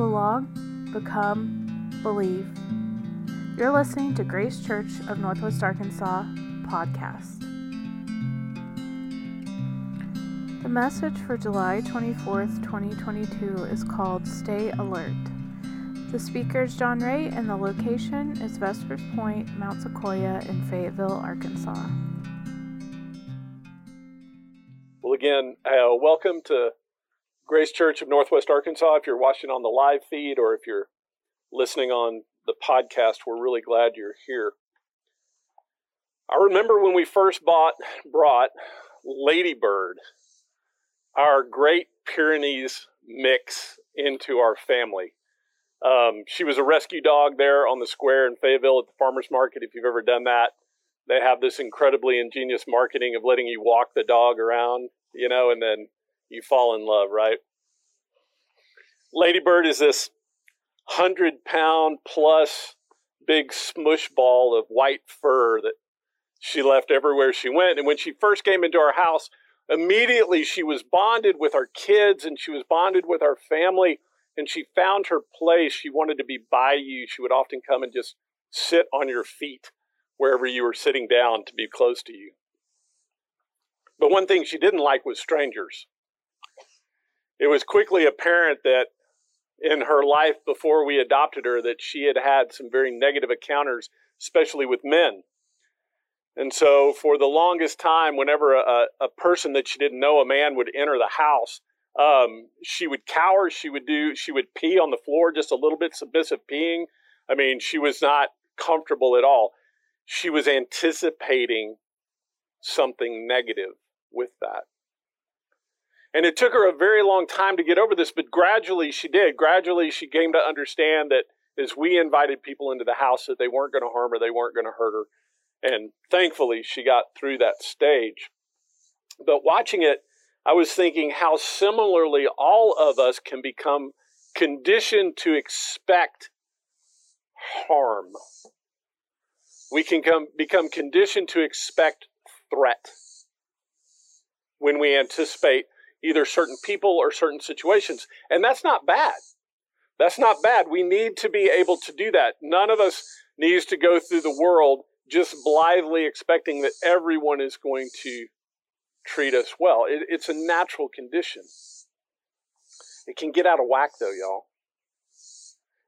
belong, become, believe. You're listening to Grace Church of Northwest Arkansas podcast. The message for July 24th, 2022 is called Stay Alert. The speaker is John Ray, and the location is Vespers Point, Mount Sequoia in Fayetteville, Arkansas. Well, again, uh, welcome to Grace Church of Northwest Arkansas. If you're watching on the live feed or if you're listening on the podcast, we're really glad you're here. I remember when we first bought, brought Ladybird, our Great Pyrenees mix, into our family. Um, she was a rescue dog there on the square in Fayetteville at the farmer's market. If you've ever done that, they have this incredibly ingenious marketing of letting you walk the dog around, you know, and then you fall in love, right? Ladybird is this hundred pound plus big smush ball of white fur that she left everywhere she went. And when she first came into our house, immediately she was bonded with our kids and she was bonded with our family and she found her place. She wanted to be by you. She would often come and just sit on your feet wherever you were sitting down to be close to you. But one thing she didn't like was strangers. It was quickly apparent that in her life before we adopted her that she had had some very negative encounters, especially with men. And so, for the longest time, whenever a, a person that she didn't know, a man, would enter the house, um, she would cower. She would do. She would pee on the floor, just a little bit submissive peeing. I mean, she was not comfortable at all. She was anticipating something negative with that. And it took her a very long time to get over this, but gradually she did. Gradually she came to understand that as we invited people into the house that they weren't going to harm her, they weren't going to hurt her. And thankfully she got through that stage. But watching it, I was thinking how similarly all of us can become conditioned to expect harm. We can come, become conditioned to expect threat when we anticipate either certain people or certain situations. And that's not bad. That's not bad. We need to be able to do that. None of us needs to go through the world just blithely expecting that everyone is going to treat us well. It, it's a natural condition. It can get out of whack, though, y'all.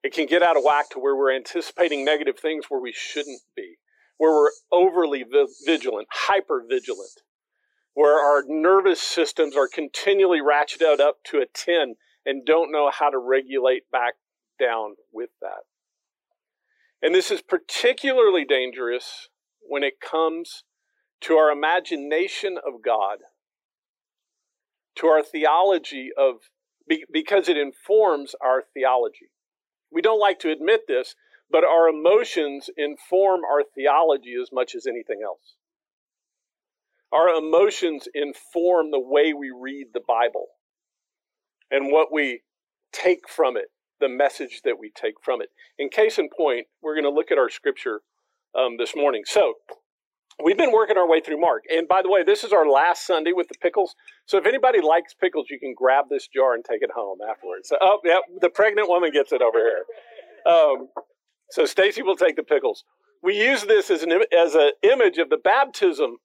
It can get out of whack to where we're anticipating negative things where we shouldn't be, where we're overly vigilant, hyper vigilant where our nervous systems are continually ratcheted up to a 10 and don't know how to regulate back down with that. And this is particularly dangerous when it comes to our imagination of God, to our theology of, because it informs our theology. We don't like to admit this, but our emotions inform our theology as much as anything else. Our emotions inform the way we read the Bible and what we take from it, the message that we take from it. In case in point, we're going to look at our scripture um, this morning. So, we've been working our way through Mark. And by the way, this is our last Sunday with the pickles. So, if anybody likes pickles, you can grab this jar and take it home afterwards. So, oh, yeah, the pregnant woman gets it over here. Um, so, Stacy will take the pickles. We use this as an as an image of the baptism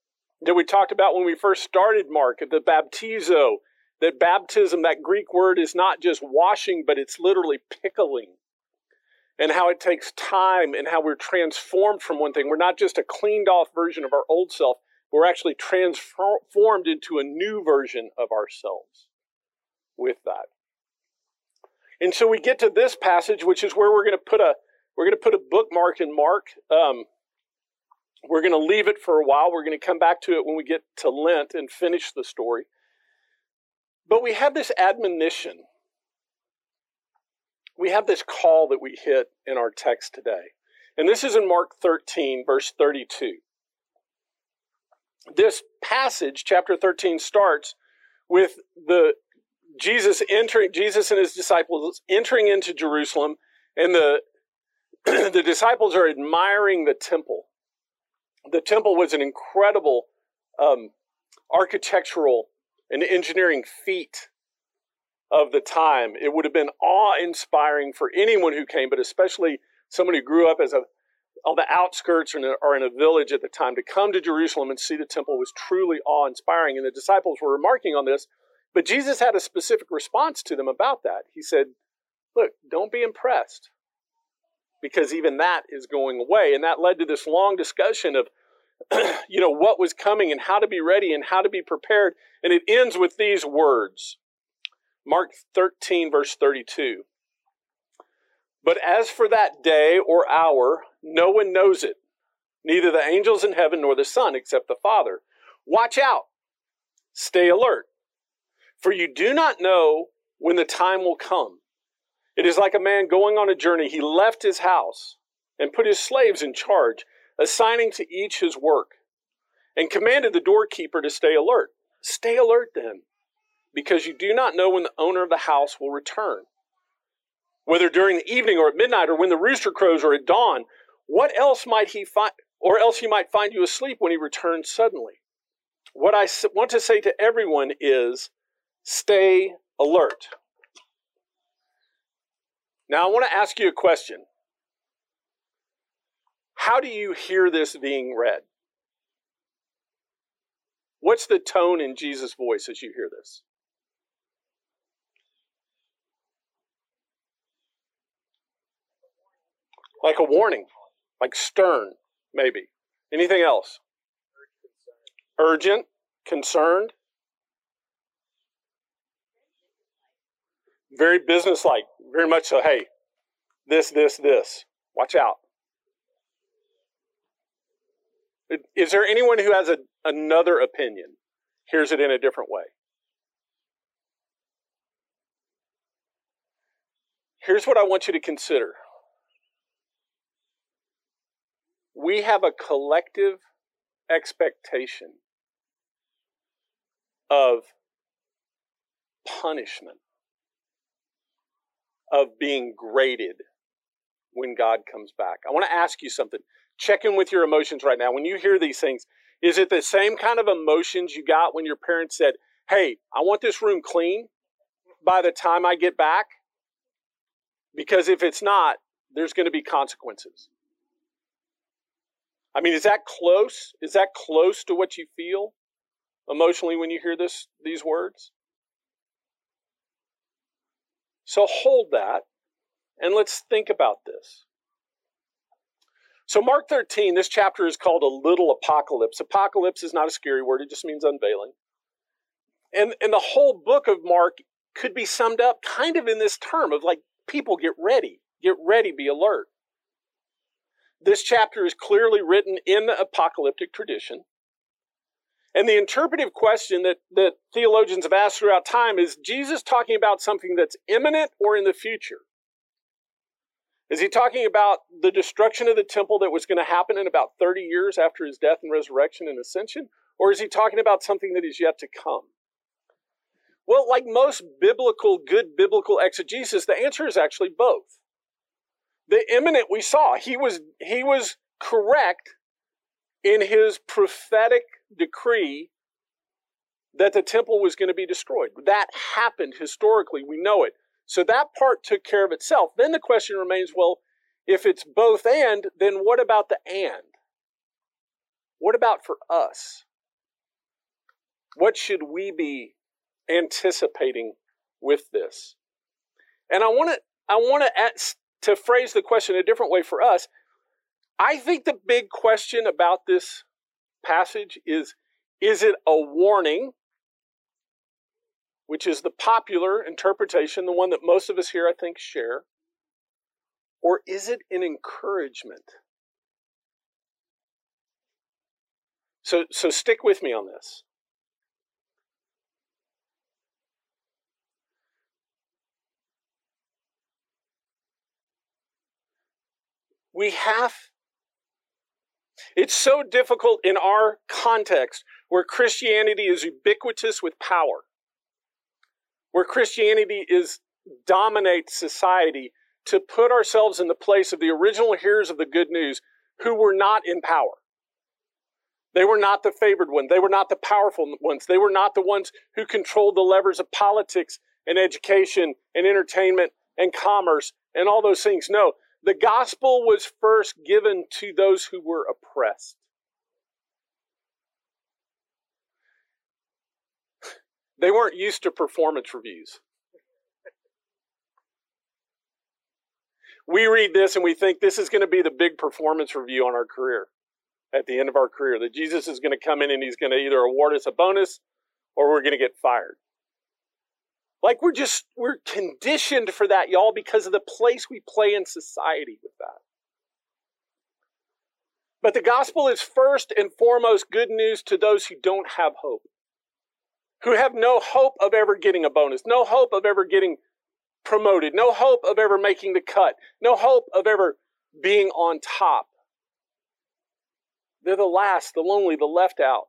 that we talked about when we first started, Mark, the baptizo, that baptism, that Greek word is not just washing, but it's literally pickling. And how it takes time and how we're transformed from one thing. We're not just a cleaned off version of our old self, we're actually transformed into a new version of ourselves with that. And so we get to this passage, which is where we're going to put a we're going to put a bookmark in Mark. Um, we're going to leave it for a while. We're going to come back to it when we get to Lent and finish the story. But we have this admonition. We have this call that we hit in our text today. And this is in Mark 13, verse 32. This passage, chapter 13, starts with the Jesus entering, Jesus and his disciples entering into Jerusalem, and the, the disciples are admiring the temple the temple was an incredible um, architectural and engineering feat of the time. It would have been awe inspiring for anyone who came, but especially someone who grew up as a on the outskirts or in, a, or in a village at the time to come to Jerusalem and see the temple was truly awe inspiring. And the disciples were remarking on this, but Jesus had a specific response to them about that. He said, Look, don't be impressed because even that is going away. And that led to this long discussion of, you know, what was coming and how to be ready and how to be prepared. And it ends with these words Mark 13, verse 32. But as for that day or hour, no one knows it, neither the angels in heaven nor the Son, except the Father. Watch out, stay alert, for you do not know when the time will come. It is like a man going on a journey. He left his house and put his slaves in charge, assigning to each his work, and commanded the doorkeeper to stay alert. Stay alert then, because you do not know when the owner of the house will return whether during the evening or at midnight or when the rooster crows or at dawn. What else might he find, or else he might find you asleep when he returns suddenly? What I want to say to everyone is stay alert. Now, I want to ask you a question. How do you hear this being read? What's the tone in Jesus' voice as you hear this? Like a warning, like stern, maybe. Anything else? Urgent, concerned. Very businesslike, very much so. Hey, this, this, this. Watch out. Is there anyone who has a, another opinion? Hears it in a different way. Here's what I want you to consider we have a collective expectation of punishment, of being graded when God comes back. I want to ask you something. Check in with your emotions right now. When you hear these things, is it the same kind of emotions you got when your parents said, Hey, I want this room clean by the time I get back? Because if it's not, there's going to be consequences. I mean, is that close? Is that close to what you feel emotionally when you hear this these words? So hold that and let's think about this. So Mark 13, this chapter is called a little apocalypse. Apocalypse is not a scary word, it just means unveiling. And and the whole book of Mark could be summed up kind of in this term of like people get ready, get ready, be alert. This chapter is clearly written in the apocalyptic tradition. And the interpretive question that, that theologians have asked throughout time is Jesus talking about something that's imminent or in the future? Is he talking about the destruction of the temple that was going to happen in about 30 years after his death and resurrection and ascension? Or is he talking about something that is yet to come? Well, like most biblical, good biblical exegesis, the answer is actually both the imminent we saw. He was he was correct in his prophetic decree that the temple was going to be destroyed. That happened historically, we know it. So that part took care of itself. Then the question remains, well, if it's both and, then what about the and? What about for us? What should we be anticipating with this? And I want to I want to to phrase the question a different way for us, I think the big question about this passage is is it a warning, which is the popular interpretation, the one that most of us here, I think, share, or is it an encouragement? So, so stick with me on this. We have. It's so difficult in our context where Christianity is ubiquitous with power, where Christianity is dominates society to put ourselves in the place of the original hearers of the good news who were not in power. They were not the favored ones. They were not the powerful ones. They were not the ones who controlled the levers of politics and education and entertainment and commerce and all those things. No, the gospel was first given to those who were oppressed. They weren't used to performance reviews. We read this and we think this is going to be the big performance review on our career at the end of our career. That Jesus is going to come in and he's going to either award us a bonus or we're going to get fired. Like we're just, we're conditioned for that, y'all, because of the place we play in society with that. But the gospel is first and foremost good news to those who don't have hope, who have no hope of ever getting a bonus, no hope of ever getting promoted, no hope of ever making the cut, no hope of ever being on top. They're the last, the lonely, the left out.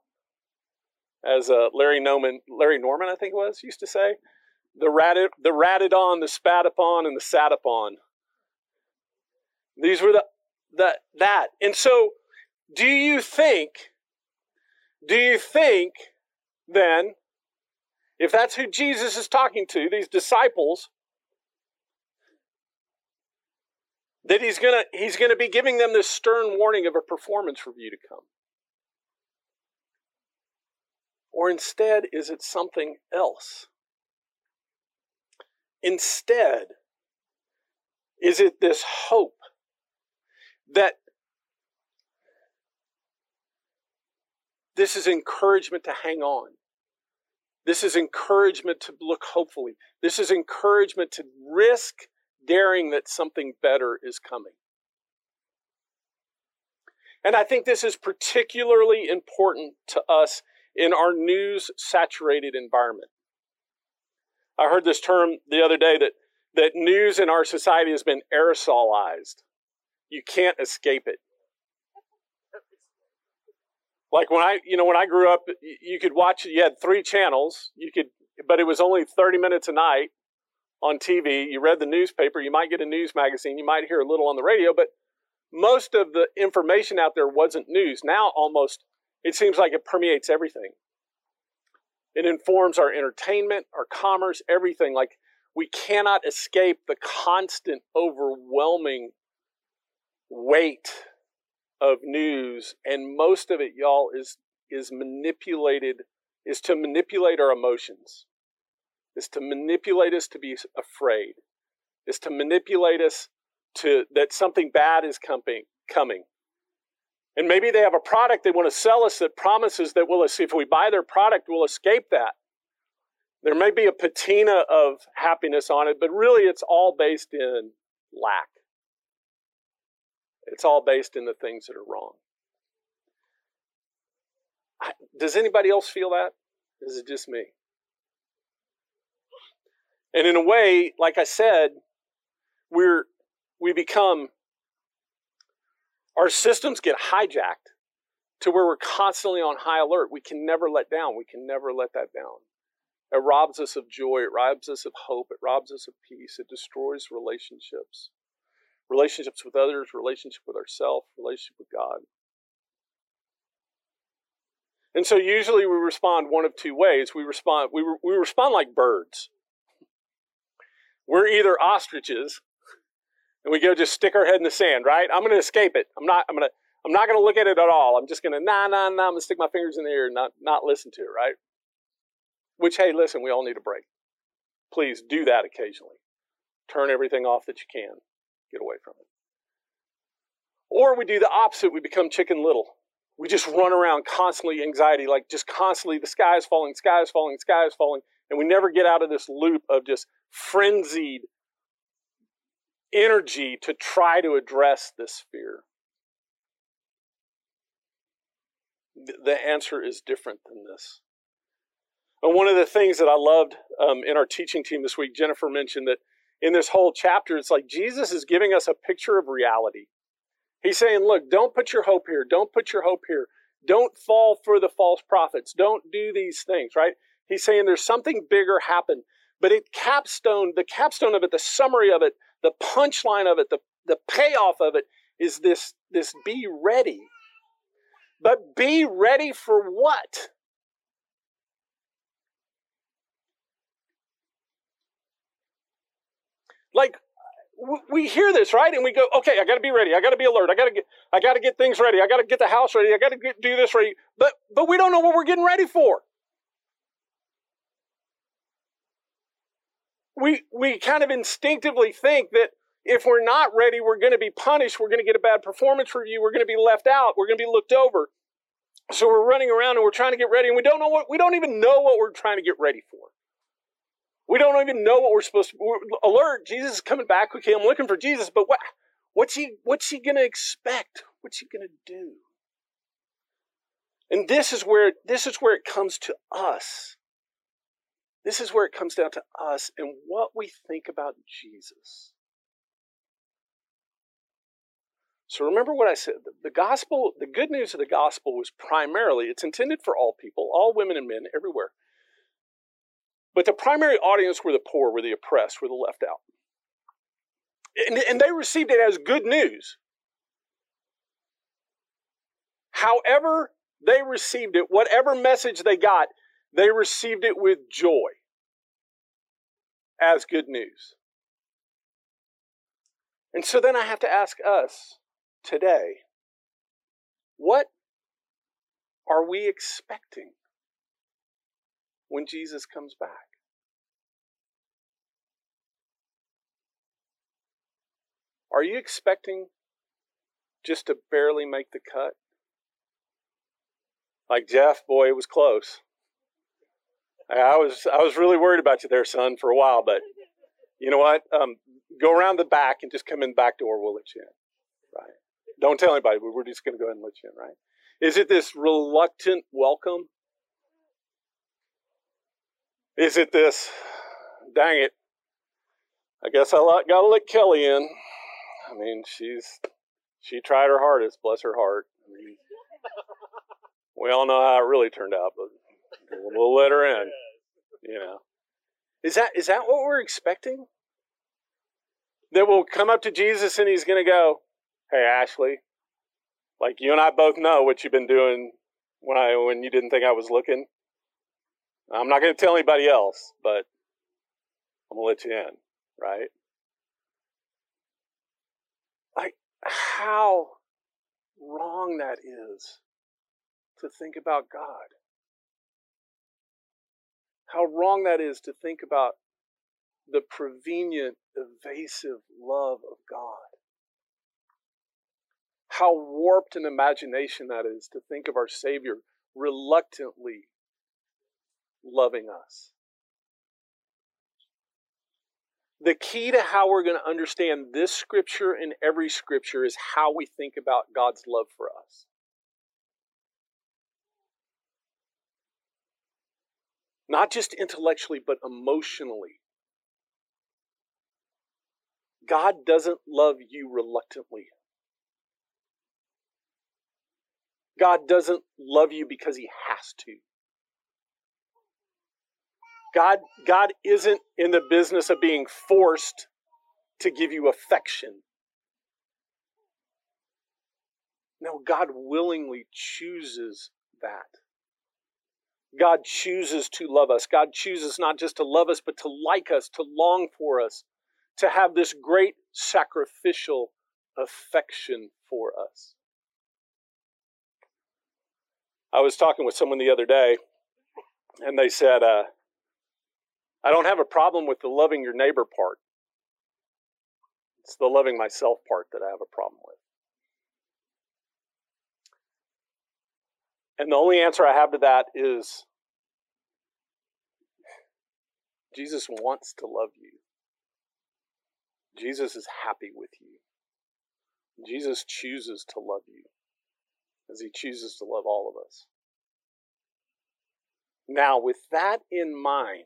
As uh, Larry Norman, Larry Norman, I think it was, used to say, the ratted, the ratted on, the spat upon, and the sat upon. These were the, the that. And so, do you think, do you think then, if that's who Jesus is talking to, these disciples, that he's gonna he's gonna be giving them this stern warning of a performance review to come? Or instead, is it something else? Instead, is it this hope that this is encouragement to hang on? This is encouragement to look hopefully. This is encouragement to risk daring that something better is coming. And I think this is particularly important to us in our news saturated environment. I heard this term the other day that, that news in our society has been aerosolized. You can't escape it. Like when I, you know, when I grew up, you could watch, you had three channels, you could, but it was only 30 minutes a night on TV. You read the newspaper, you might get a news magazine, you might hear a little on the radio, but most of the information out there wasn't news. Now almost, it seems like it permeates everything. It informs our entertainment, our commerce, everything. Like we cannot escape the constant, overwhelming weight of news, and most of it, y'all, is is manipulated, is to manipulate our emotions, is to manipulate us to be afraid, is to manipulate us to that something bad is coming coming and maybe they have a product they want to sell us that promises that we'll, if we buy their product, we'll escape that. There may be a patina of happiness on it, but really it's all based in lack. It's all based in the things that are wrong. Does anybody else feel that? Is it just me? And in a way, like I said, we're we become our systems get hijacked to where we're constantly on high alert. We can never let down. We can never let that down. It robs us of joy. It robs us of hope. It robs us of peace. It destroys relationships. Relationships with others, relationship with ourselves, relationship with God. And so usually we respond one of two ways. We respond we, we respond like birds. We're either ostriches and we go just stick our head in the sand, right? I'm going to escape it. I'm not. I'm going to. I'm not going to look at it at all. I'm just going to nah nah nah. I'm going to stick my fingers in the air and not not listen to it, right? Which hey, listen, we all need a break. Please do that occasionally. Turn everything off that you can. Get away from it. Or we do the opposite. We become chicken little. We just run around constantly anxiety, like just constantly the sky is falling, sky is falling, sky is falling, and we never get out of this loop of just frenzied energy to try to address this fear? The answer is different than this. And one of the things that I loved um, in our teaching team this week, Jennifer mentioned that in this whole chapter, it's like Jesus is giving us a picture of reality. He's saying, look, don't put your hope here. Don't put your hope here. Don't fall for the false prophets. Don't do these things, right? He's saying there's something bigger happened. But it capstone, the capstone of it, the summary of it the punchline of it, the, the payoff of it is this, this be ready. But be ready for what? Like we hear this, right? And we go, okay, I got to be ready. I got to be alert. I got to get, I got to get things ready. I got to get the house ready. I got to do this ready. But, but we don't know what we're getting ready for. We, we kind of instinctively think that if we're not ready, we're going to be punished. We're going to get a bad performance review. We're going to be left out. We're going to be looked over. So we're running around and we're trying to get ready and we don't know what, we don't even know what we're trying to get ready for. We don't even know what we're supposed to. We're, alert! Jesus is coming back. Okay, I'm looking for Jesus, but what? What's he? What's he gonna expect? What's he gonna do? And this is where this is where it comes to us. This is where it comes down to us and what we think about Jesus. So remember what I said. The gospel, the good news of the gospel was primarily, it's intended for all people, all women and men, everywhere. But the primary audience were the poor, were the oppressed, were the left out. And, and they received it as good news. However, they received it, whatever message they got, they received it with joy as good news. And so then I have to ask us today what are we expecting when Jesus comes back? Are you expecting just to barely make the cut? Like Jeff, boy, it was close. I was I was really worried about you there, son, for a while, but you know what? Um, go around the back and just come in the back door. We'll let you in. Right? Don't tell anybody. We're just going to go ahead and let you in. Right? Is it this reluctant welcome? Is it this? Dang it! I guess I got to let Kelly in. I mean, she's she tried her hardest, bless her heart. I mean, we all know how it really turned out, but we'll let her in. You know, is that is that what we're expecting? That we'll come up to Jesus and he's going to go, "Hey, Ashley, like you and I both know what you've been doing when I when you didn't think I was looking. I'm not going to tell anybody else, but I'm going to let you in, right?" Like how wrong that is to think about God. How wrong that is to think about the prevenient, evasive love of God. How warped an imagination that is to think of our Savior reluctantly loving us. The key to how we're going to understand this scripture and every scripture is how we think about God's love for us. Not just intellectually, but emotionally. God doesn't love you reluctantly. God doesn't love you because he has to. God, God isn't in the business of being forced to give you affection. No, God willingly chooses that. God chooses to love us. God chooses not just to love us, but to like us, to long for us, to have this great sacrificial affection for us. I was talking with someone the other day, and they said, uh, I don't have a problem with the loving your neighbor part. It's the loving myself part that I have a problem with. And the only answer I have to that is Jesus wants to love you. Jesus is happy with you. Jesus chooses to love you as he chooses to love all of us. Now, with that in mind,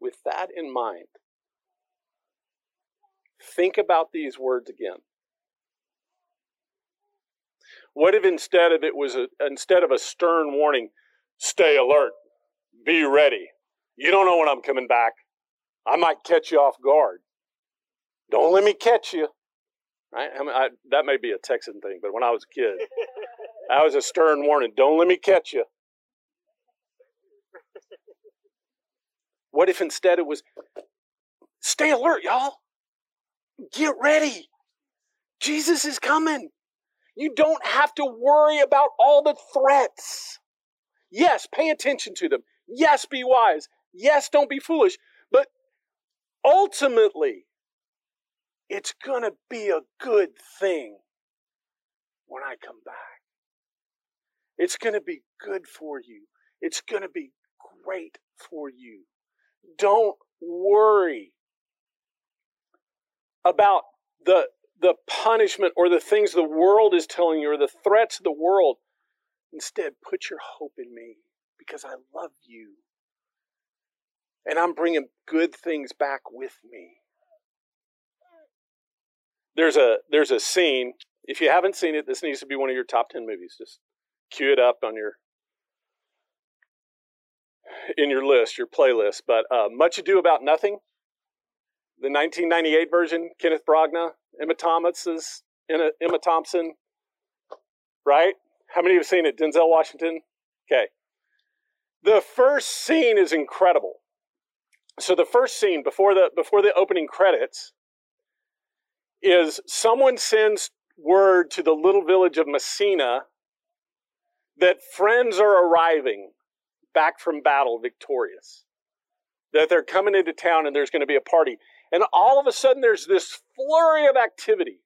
with that in mind, think about these words again. What if instead of it was a, instead of a stern warning, stay alert, be ready. You don't know when I'm coming back. I might catch you off guard. Don't let me catch you. Right? I mean, I, that may be a Texan thing, but when I was a kid, that was a stern warning. Don't let me catch you. What if instead it was, stay alert, y'all. Get ready. Jesus is coming. You don't have to worry about all the threats. Yes, pay attention to them. Yes, be wise. Yes, don't be foolish. But ultimately, it's going to be a good thing when I come back. It's going to be good for you. It's going to be great for you. Don't worry about the the punishment or the things the world is telling you or the threats of the world. Instead, put your hope in me because I love you. And I'm bringing good things back with me. There's a there's a scene. If you haven't seen it, this needs to be one of your top 10 movies. Just cue it up on your in your list, your playlist. But uh, Much Ado About Nothing, the 1998 version, Kenneth Branagh, Emma Thomas is Emma Thompson, right? How many of you have seen it? Denzel Washington. Okay. The first scene is incredible. So the first scene before the before the opening credits is someone sends word to the little village of Messina that friends are arriving back from battle victorious. That they're coming into town and there's going to be a party. And all of a sudden, there's this flurry of activity.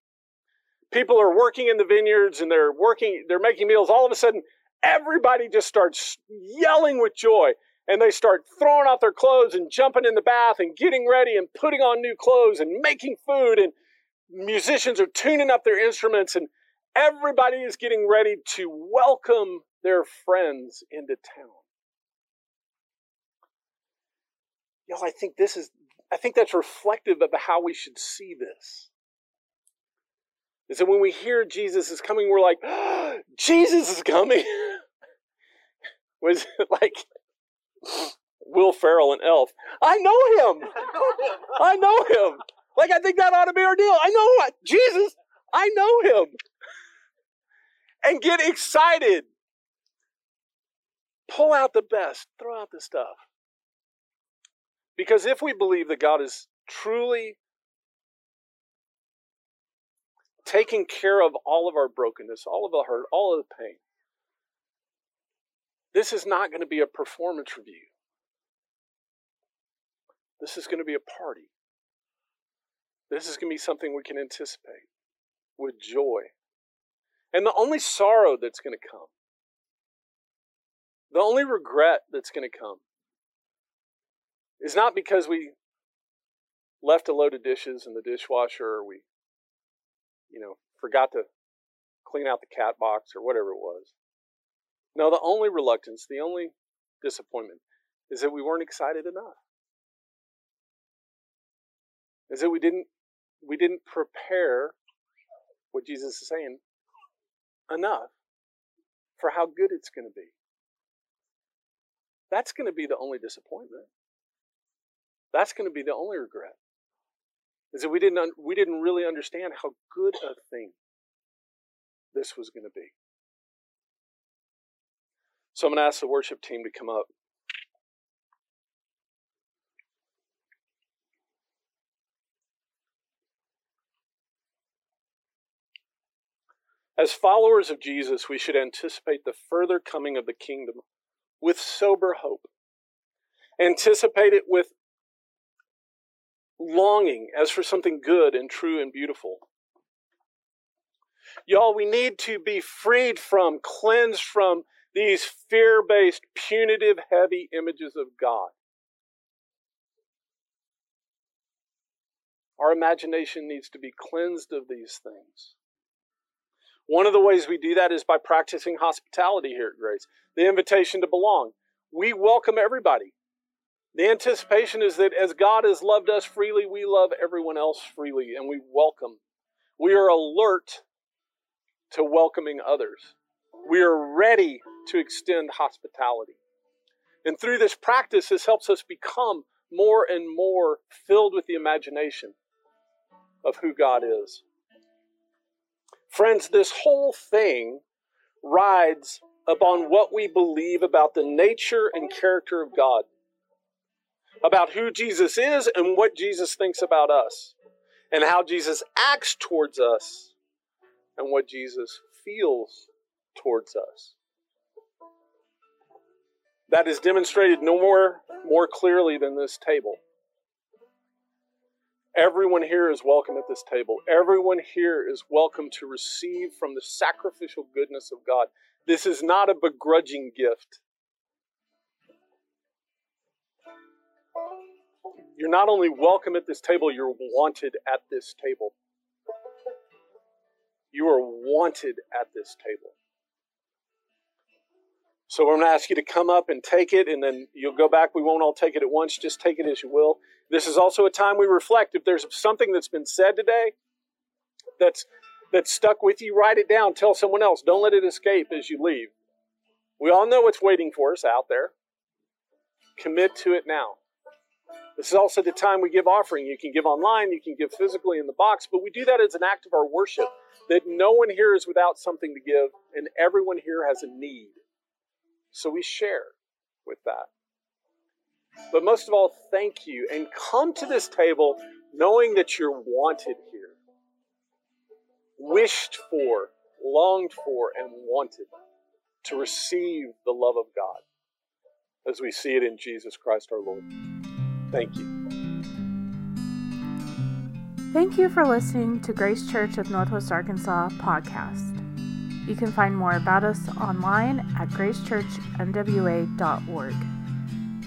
People are working in the vineyards and they're working, they're making meals. All of a sudden, everybody just starts yelling with joy and they start throwing out their clothes and jumping in the bath and getting ready and putting on new clothes and making food and musicians are tuning up their instruments and everybody is getting ready to welcome their friends into town. Y'all, I think this is I think that's reflective of how we should see this. Is that when we hear Jesus is coming, we're like, oh, Jesus is coming. Was like Will Ferrell and Elf. I know him. I know him. Like I think that ought to be our deal. I know what Jesus. I know him. And get excited. Pull out the best. Throw out the stuff. Because if we believe that God is truly taking care of all of our brokenness, all of the hurt, all of the pain, this is not going to be a performance review. This is going to be a party. This is going to be something we can anticipate with joy. And the only sorrow that's going to come, the only regret that's going to come, is not because we left a load of dishes in the dishwasher or we, you know, forgot to clean out the cat box or whatever it was. No, the only reluctance, the only disappointment is that we weren't excited enough. Is that we didn't we didn't prepare what Jesus is saying enough for how good it's going to be. That's going to be the only disappointment. That's going to be the only regret. Is that we didn't un- we didn't really understand how good a thing this was going to be. So I'm going to ask the worship team to come up. As followers of Jesus, we should anticipate the further coming of the kingdom with sober hope. Anticipate it with longing as for something good and true and beautiful. Y'all, we need to be freed from, cleansed from these fear based, punitive, heavy images of God. Our imagination needs to be cleansed of these things. One of the ways we do that is by practicing hospitality here at Grace, the invitation to belong. We welcome everybody. The anticipation is that as God has loved us freely, we love everyone else freely and we welcome. We are alert to welcoming others. We are ready to extend hospitality. And through this practice, this helps us become more and more filled with the imagination of who God is. Friends, this whole thing rides upon what we believe about the nature and character of God. about who Jesus is and what Jesus thinks about us, and how Jesus acts towards us, and what Jesus feels towards us. That is demonstrated no more, more clearly than this table. Everyone here is welcome at this table. Everyone here is welcome to receive from the sacrificial goodness of God. This is not a begrudging gift. You're not only welcome at this table, you're wanted at this table. You are wanted at this table. So we're going to ask you to come up and take it, and then you'll go back. We won't all take it at once. Just take it as you will. This is also a time we reflect. If there's something that's been said today that's that's stuck with you, write it down. Tell someone else. Don't let it escape as you leave. We all know what's waiting for us out there. Commit to it now. This is also the time we give offering. You can give online, you can give physically in the box, but we do that as an act of our worship. That no one here is without something to give, and everyone here has a need. So we share with that. But most of all, thank you. And come to this table knowing that you're wanted here, wished for, longed for, and wanted to receive the love of God as we see it in Jesus Christ our Lord. Thank you. Thank you for listening to Grace Church of Northwest Arkansas podcast. You can find more about us online at gracechurchnwa.org.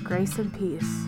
Grace and peace.